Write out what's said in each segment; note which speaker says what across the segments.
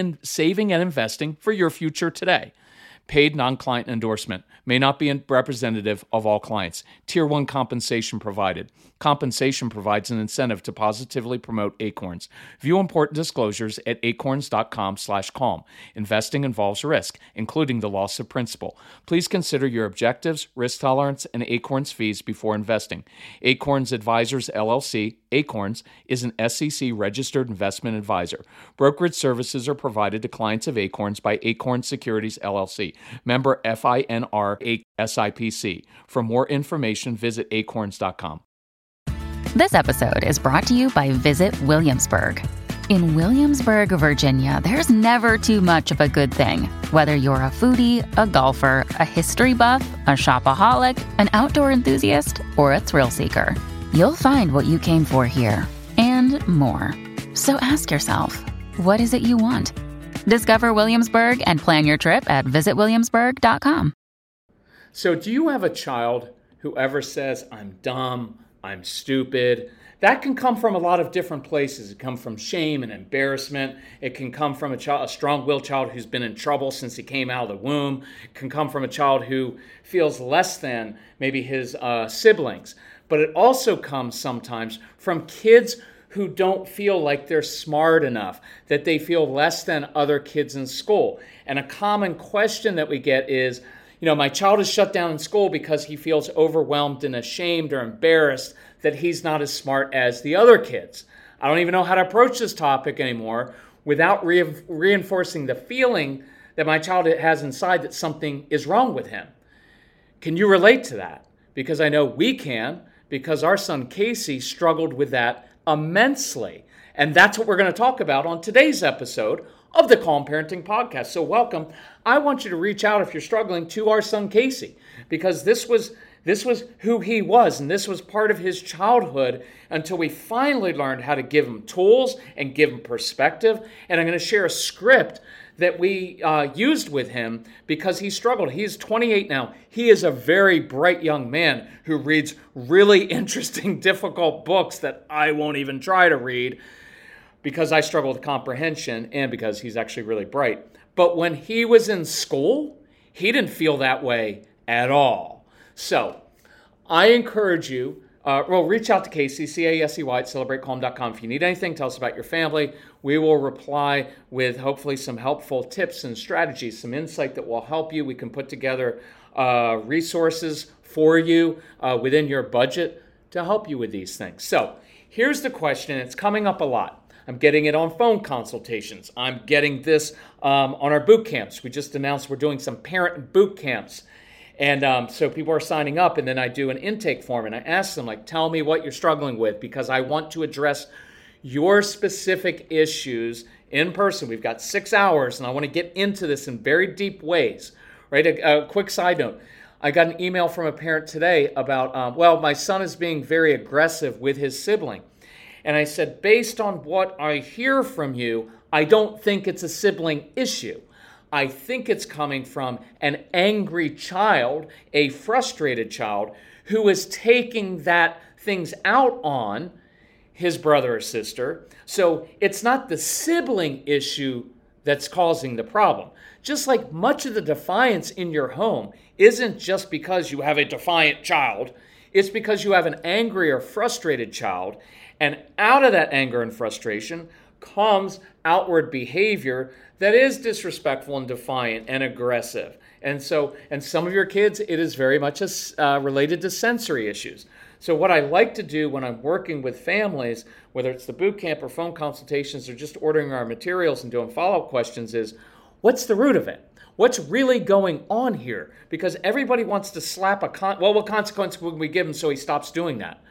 Speaker 1: in saving and investing for your future today. Paid non client endorsement may not be representative of all clients. Tier 1 compensation provided. Compensation provides an incentive to positively promote Acorns. View important disclosures at acorns.com/calm. Investing involves risk, including the loss of principal. Please consider your objectives, risk tolerance, and Acorns fees before investing. Acorns Advisors LLC, Acorns, is an SEC registered investment advisor. Brokerage services are provided to clients of Acorns by Acorn Securities LLC, member FINRA SIPC. For more information, visit acorns.com.
Speaker 2: This episode is brought to you by Visit Williamsburg. In Williamsburg, Virginia, there's never too much of a good thing. Whether you're a foodie, a golfer, a history buff, a shopaholic, an outdoor enthusiast, or a thrill seeker, you'll find what you came for here and more. So ask yourself, what is it you want? Discover Williamsburg and plan your trip at visitwilliamsburg.com.
Speaker 1: So, do you have a child who ever says, I'm dumb, I'm stupid. That can come from a lot of different places. It can come from shame and embarrassment. It can come from a, child, a strong-willed child who's been in trouble since he came out of the womb. It can come from a child who feels less than maybe his uh, siblings. But it also comes sometimes from kids who don't feel like they're smart enough, that they feel less than other kids in school. And a common question that we get is, you know, my child is shut down in school because he feels overwhelmed and ashamed or embarrassed that he's not as smart as the other kids. I don't even know how to approach this topic anymore without re- reinforcing the feeling that my child has inside that something is wrong with him. Can you relate to that? Because I know we can, because our son Casey struggled with that immensely. And that's what we're going to talk about on today's episode of the Calm Parenting Podcast. So, welcome. I want you to reach out if you're struggling to our son Casey, because this was this was who he was, and this was part of his childhood until we finally learned how to give him tools and give him perspective. And I'm going to share a script that we uh, used with him because he struggled. He's 28 now. He is a very bright young man who reads really interesting, difficult books that I won't even try to read because I struggle with comprehension and because he's actually really bright. But when he was in school, he didn't feel that way at all. So I encourage you, uh, well, reach out to Casey, C A S E Y at celebratecalm.com. If you need anything, tell us about your family. We will reply with hopefully some helpful tips and strategies, some insight that will help you. We can put together uh, resources for you uh, within your budget to help you with these things. So here's the question, it's coming up a lot. I'm getting it on phone consultations. I'm getting this um, on our boot camps. We just announced we're doing some parent boot camps. And um, so people are signing up, and then I do an intake form and I ask them, like, tell me what you're struggling with because I want to address your specific issues in person. We've got six hours, and I want to get into this in very deep ways. Right? A, a quick side note. I got an email from a parent today about, um, well, my son is being very aggressive with his sibling. And I said, based on what I hear from you, I don't think it's a sibling issue. I think it's coming from an angry child, a frustrated child, who is taking that things out on his brother or sister. So it's not the sibling issue that's causing the problem. Just like much of the defiance in your home isn't just because you have a defiant child, it's because you have an angry or frustrated child, and out of that anger and frustration comes outward behavior that is disrespectful and defiant and aggressive. And so, and some of your kids, it is very much a, uh, related to sensory issues. So, what I like to do when I'm working with families, whether it's the boot camp or phone consultations or just ordering our materials and doing follow up questions, is what's the root of it? What's really going on here? Because everybody wants to slap a con. Well, what consequence would we give him so he stops doing that?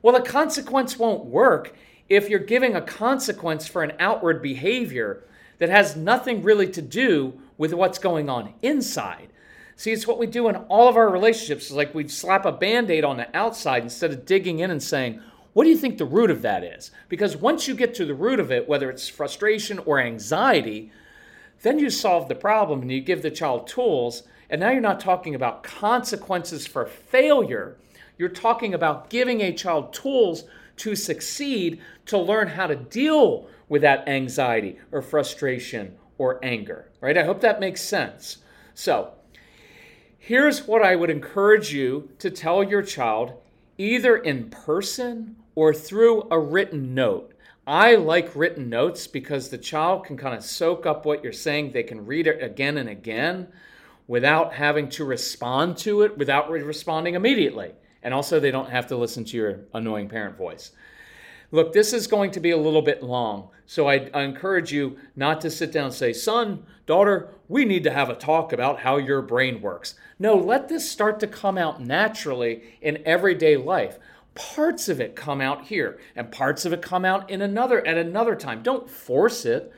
Speaker 1: Well, the consequence won't work if you're giving a consequence for an outward behavior that has nothing really to do with what's going on inside. See, it's what we do in all of our relationships. It's like we slap a band aid on the outside instead of digging in and saying, what do you think the root of that is? Because once you get to the root of it, whether it's frustration or anxiety, then you solve the problem and you give the child tools. And now you're not talking about consequences for failure. You're talking about giving a child tools to succeed to learn how to deal with that anxiety or frustration or anger, right? I hope that makes sense. So, here's what I would encourage you to tell your child either in person or through a written note. I like written notes because the child can kind of soak up what you're saying. They can read it again and again without having to respond to it, without responding immediately. And also, they don't have to listen to your annoying parent voice. Look, this is going to be a little bit long, so I, I, encourage you not to sit down and say, Son, daughter, we need to have a talk about how your brain works. No, let this start to come out naturally in everyday life parts of it come out here and parts of it come out in another at another time don't force it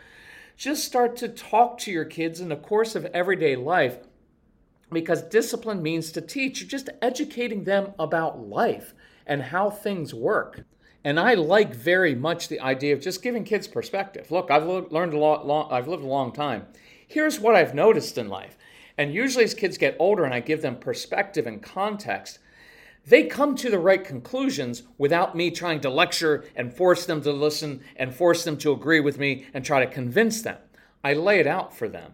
Speaker 1: just start to talk to your kids in the course of everyday life because discipline means to teach you're just educating them about life and how things work. And i like very much the idea of just giving kids perspective. Look i've learned a lot long, i've lived a long time. Here's what i've noticed in life. And usually as kids get older and i give them perspective and context they come to the right conclusions without me trying to lecture and force them to listen and force them to agree with me and try to convince them. I lay it out for them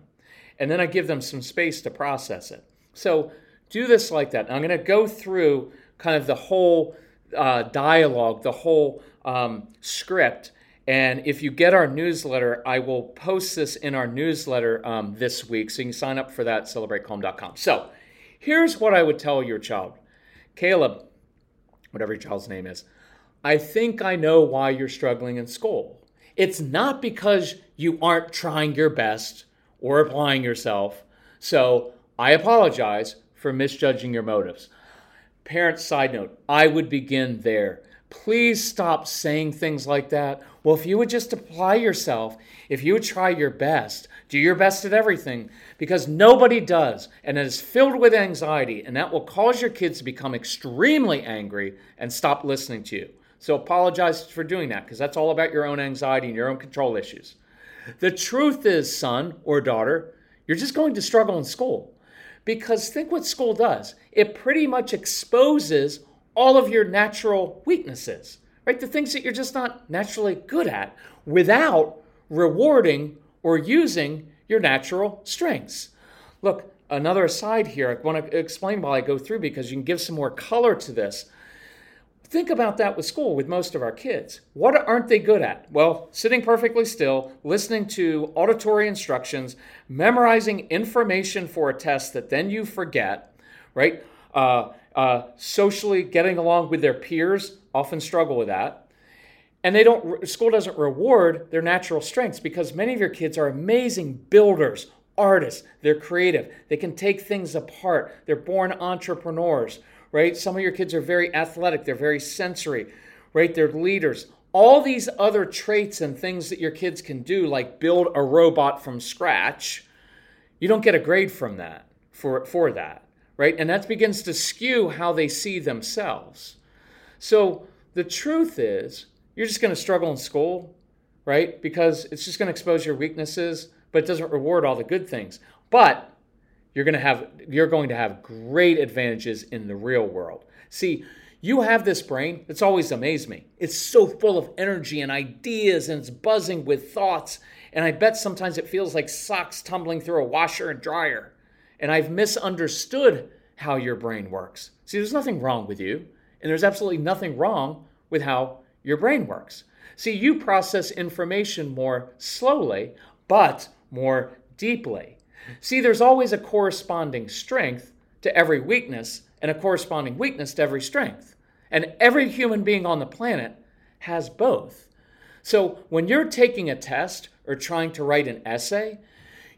Speaker 1: and then I give them some space to process it. So do this like that. I'm going to go through kind of the whole uh, dialogue, the whole um, script. And if you get our newsletter, I will post this in our newsletter um, this week. So you can sign up for that at celebratecalm.com. So here's what I would tell your child Caleb, whatever your child's name is, I think I know why you're struggling in school. It's not because you aren't trying your best or applying yourself. So I apologize for misjudging your motives. Parents, side note, I would begin there. Please stop saying things like that. Well, if you would just apply yourself, if you would try your best, do your best at everything, because nobody does, and it is filled with anxiety, and that will cause your kids to become extremely angry and stop listening to you. So apologize for doing that, because that's all about your own anxiety and your own control issues. The truth is, son or daughter, you're just going to struggle in school. Because think what school does it pretty much exposes all of your natural weaknesses, right? The things that you're just not naturally good at without rewarding or using your natural strengths. Look, another aside here, I want to explain while I go through because you can give some more color to this. Think about that with school with most of our kids. What aren't they good at? Well, sitting perfectly still, listening to auditory instructions, memorizing information for a test that then you forget, right? Uh, uh, socially getting along with their peers often struggle with that and they don't school doesn't reward their natural strengths because many of your kids are amazing builders artists they're creative they can take things apart they're born entrepreneurs right some of your kids are very athletic they're very sensory right they're leaders all these other traits and things that your kids can do like build a robot from scratch you don't get a grade from that for, for that right? And that begins to skew how they see themselves. So the truth is, you're just going to struggle in school, right? Because it's just going to expose your weaknesses, but it doesn't reward all the good things. But you're going to have you're going to have great advantages in the real world. See, you have this brain It's always amazed me. It's so full of energy and ideas and it's buzzing with thoughts. And I bet sometimes it feels like socks tumbling through a washer and dryer and I've misunderstood how your brain works. See, there's nothing wrong with you, and there's absolutely nothing wrong with how your brain works. See, you process information more slowly, but more deeply. See, there's always a corresponding strength to every weakness and a corresponding weakness to every strength. And every human being on the planet has both. So when you're taking a test or trying to write an essay,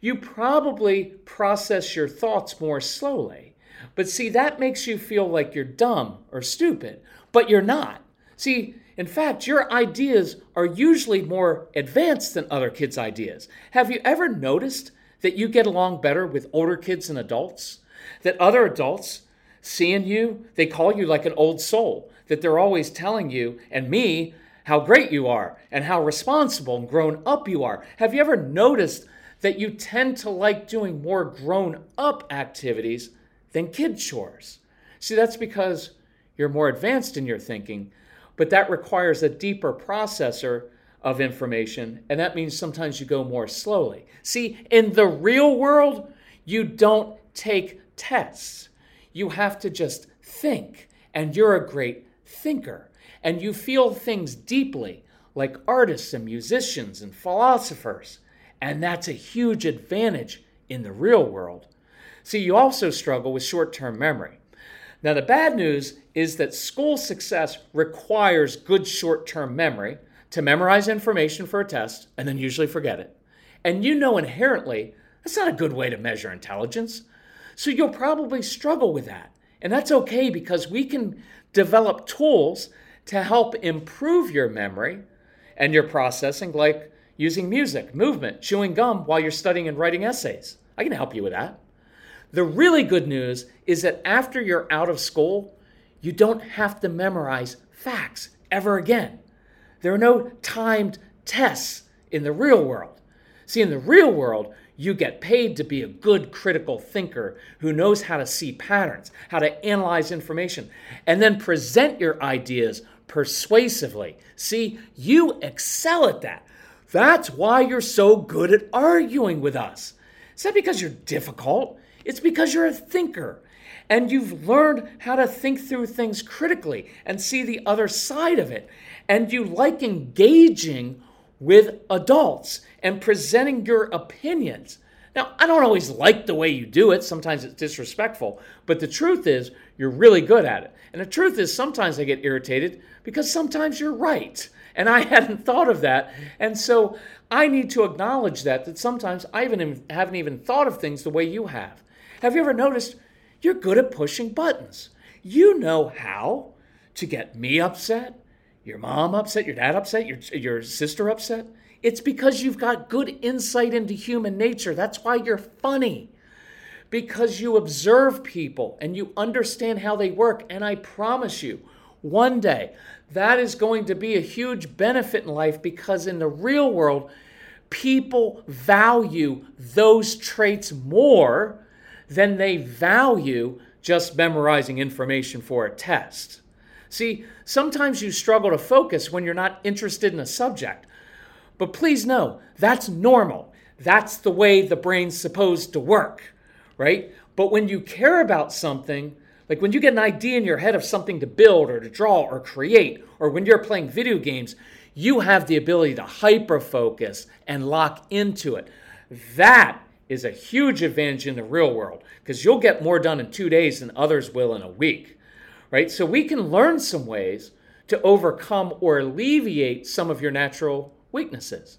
Speaker 1: you probably process your thoughts more slowly. But see, that makes you feel like you're dumb or stupid, but you're not. See, In fact, your ideas are usually more advanced than other kids' ideas. Have you ever noticed that you get along better with older kids and adults? That other adults seeing you, they call you like an old soul, that they're always telling you and me how great you are and how responsible and grown up you are. Have you ever noticed that you tend to like doing more grown up activities than kid chores? See, that's because you're more advanced in your thinking, but that requires a deeper processor of information, and that means sometimes you go more slowly. See, in the real world, you don't take tests. You have to just think, and you're a great thinker, and you feel things deeply, like artists and musicians and philosophers, and that's a huge advantage in the real world. See, you also struggle with short term memory. Now, the bad news is that school success requires good short term memory to memorize information for a test and then usually forget it. And you know inherently that's not a good way to measure intelligence. So you'll probably struggle with that. And that's okay because we can develop tools to help improve your memory and your processing, like using music, movement, chewing gum while you're studying and writing essays. I can help you with that. The really good news is that after you're out of school, you don't have to memorize facts ever again. There are no timed tests in the real world. See, in the real world, you get paid to be a good critical thinker who knows how to see patterns, how to analyze information, and then present your ideas persuasively. See, you excel at that. That's why you're so good at arguing with us. It's not because you're difficult, it's because you're a thinker and you've learned how to think through things critically and see the other side of it. And you like engaging with adults and presenting your opinions. Now, I don't always like the way you do it. Sometimes it's disrespectful. But the truth is, you're really good at it. And the truth is, sometimes I get irritated because sometimes you're right. And I hadn't thought of that. And so I need to acknowledge that, that sometimes I even haven't even thought of things the way you have. Have you ever noticed you're good at pushing buttons? You know how to get me upset, your mom upset, your dad upset, your, your sister upset. It's because you've got good insight into human nature. That's why you're funny. Because you observe people and you understand how they work. And I promise you, one day, that is going to be a huge benefit in life because in the real world, people value those traits more than they value just memorizing information for a test. See, sometimes you struggle to focus when you're not interested in a subject. But please know, that's normal. That's the way the brain's supposed to work, right? But when you care about something, like when you get an idea in your head of something to build or to draw or create, or when you're playing video games, you have the ability to hyper focus and lock into it. That is a huge advantage in the real world because you'll get more done in two days than others will in a week, right? So we can learn some ways to overcome or alleviate some of your natural weaknesses.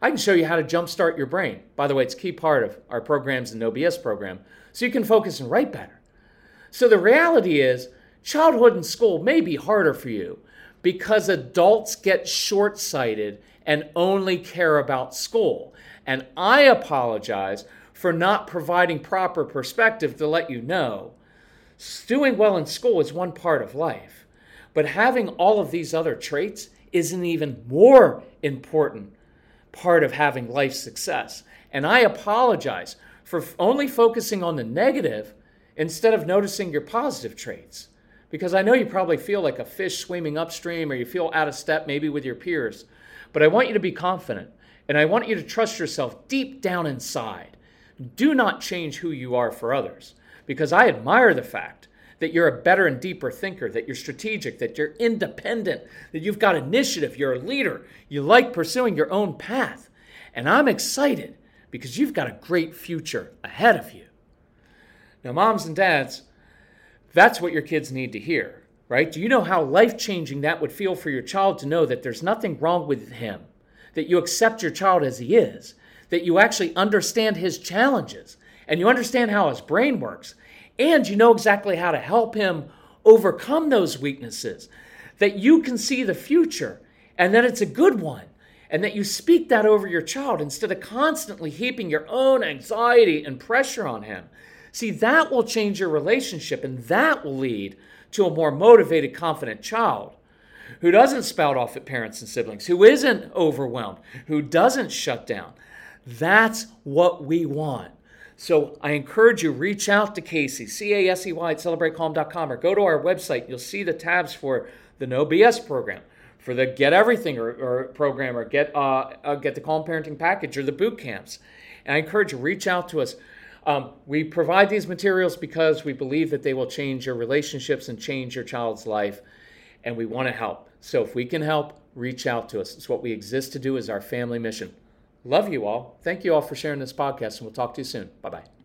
Speaker 1: I can show you how to jumpstart your brain. By the way, it's a key part of our programs and No BS program, so you can focus and write better. So the reality is, childhood and school may be harder for you because adults get short sighted and only care about school. And I apologize for not providing proper perspective to let you know doing well in school is one part of life, but having all of these other traits is an even more important part of having life success. And I apologize for only focusing on the negative instead of noticing your positive traits. Because I know you probably feel like a fish swimming upstream or you feel out of step maybe with your peers. But I want you to be confident and I want you to trust yourself deep down inside. Do not change who you are for others, because I admire the fact that you're a better and deeper thinker, that you're strategic, that you're independent, that you've got initiative, you're a leader, you like pursuing your own path. And I'm excited because you've got a great future ahead of you. Now, moms and dads, that's what your kids need to hear, right? Do you know how life changing that would feel for your child to know that there's nothing wrong with him? That you accept your child as he is, that you actually understand his challenges, and you understand how his brain works, and you know exactly how to help him overcome those weaknesses. that you can see the future and that it's a good one and that you speak that over your child instead of constantly heaping your own anxiety and pressure on him. See, that will change your relationship and that will lead to a more motivated, confident child who doesn't spout off at parents and siblings, who isn't overwhelmed, who doesn't shut down. That's what we want. So I encourage you, reach out to Casey, C A S E Y at celebratecalm.com, or go to our website. You'll see the tabs for the No BS program, for the Get Everything or, or program, or get uh, uh, get the Calm Parenting Package, or the boot camps. And I encourage you, reach out to us. Um, we provide these materials because we believe that they will change your relationships and change your child's life, and we want to help. So if we can help, reach out to us. It's what we exist to do is our family mission. Love you all. Thank you all for sharing this podcast, and we'll talk to you soon. Bye bye.